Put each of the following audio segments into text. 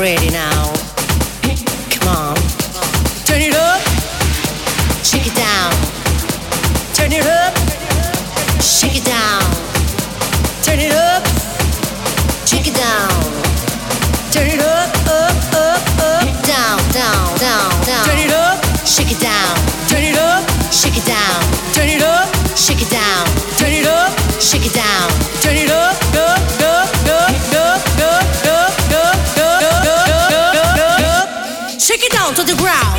ready now. Come on. Turn it up. Shake it down. Turn it up. Shake it down. Turn it up. Shake it down. Turn it up, up, up, up, down, down, down, down. Turn it up, shake it down. Turn it up, shake it down. Turn it up, shake it down. Turn it up, shake it down. the ground.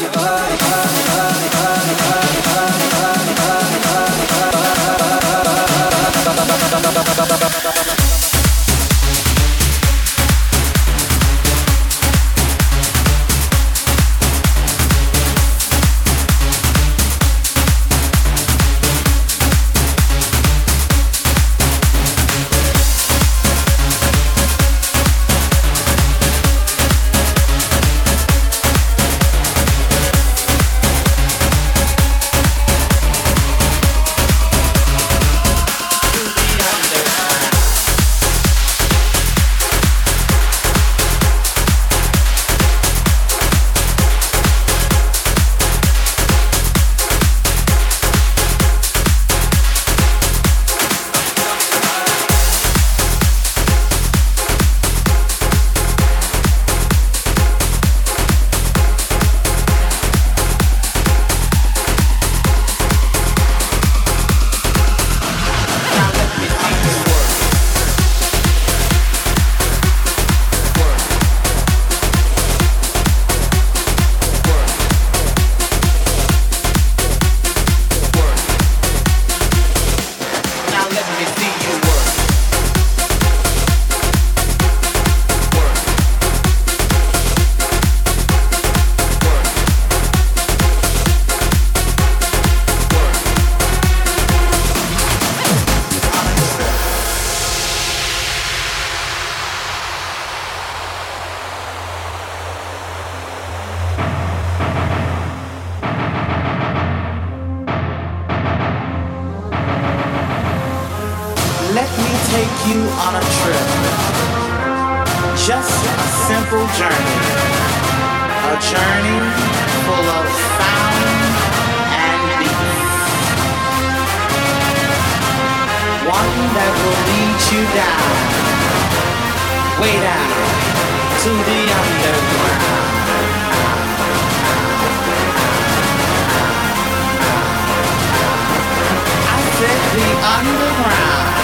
your body, body, body, body, body, body. Journey full of sound and beats. One that will lead you down, way down to the underground. I said the underground,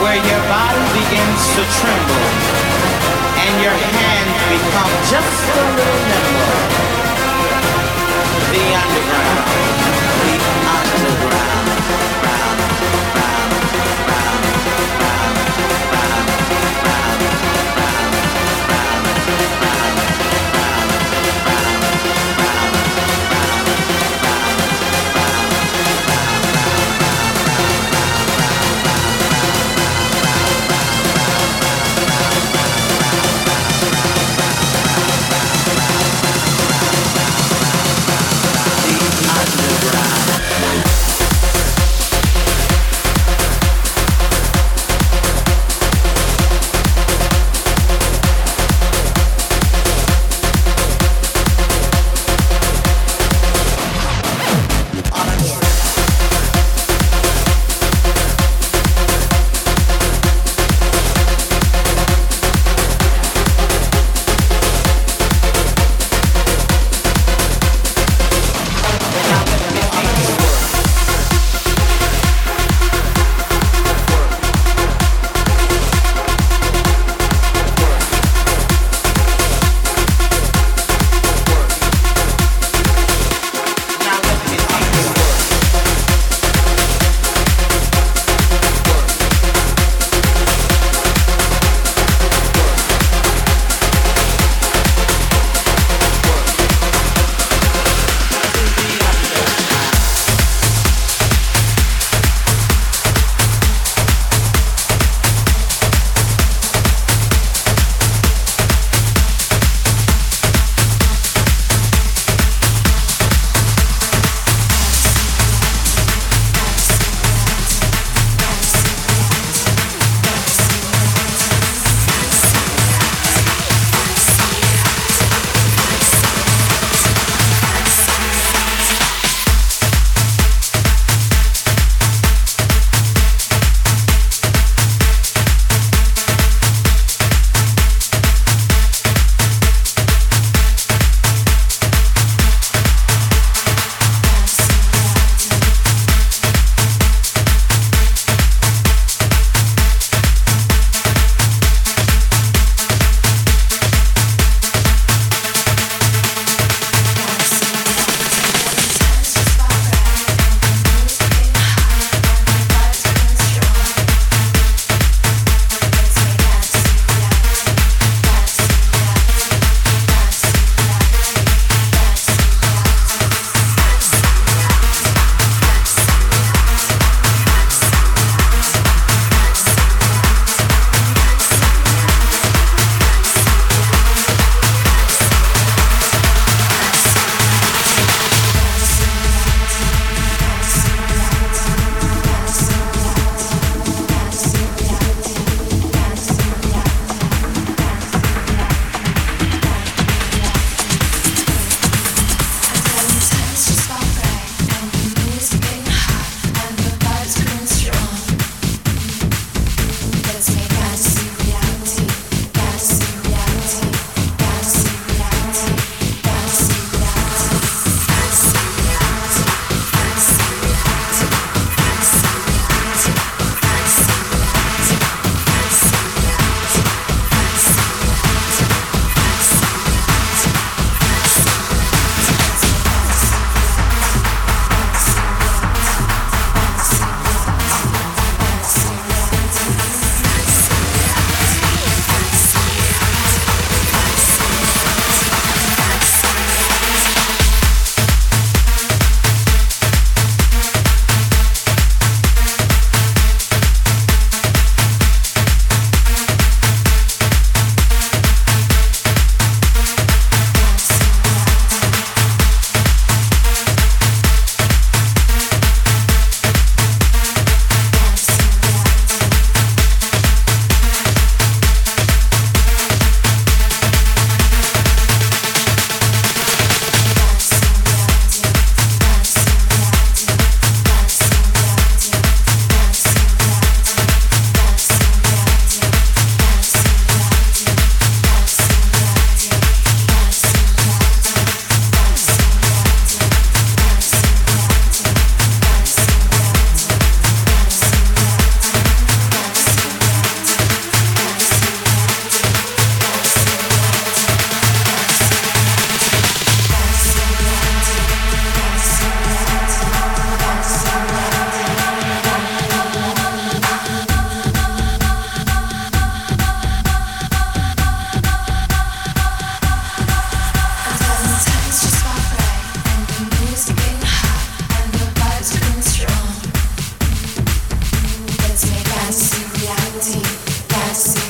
where your body begins to tremble and your hands become just a little nimble. The underground, see.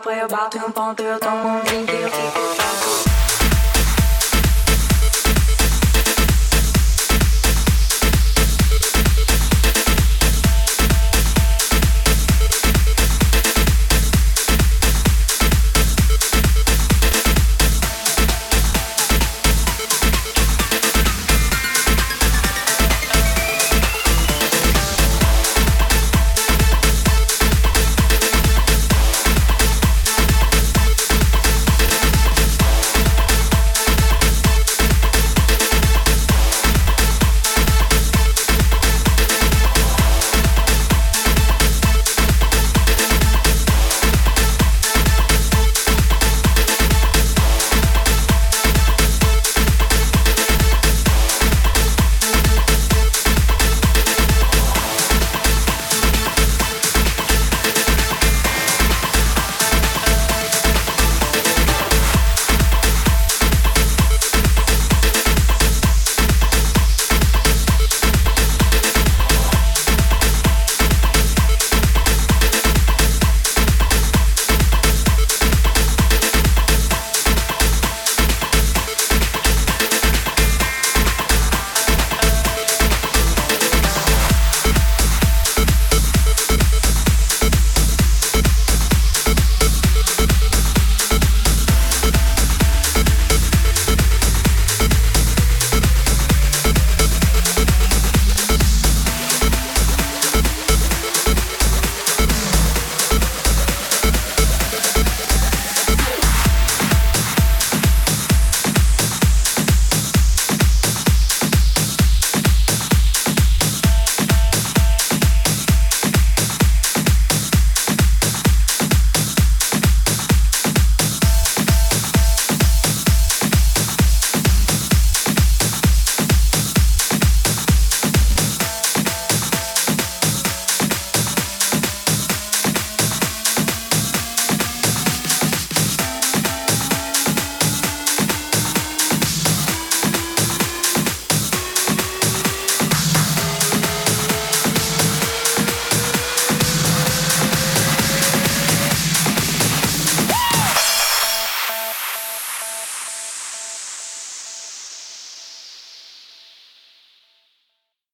comigo, eu calo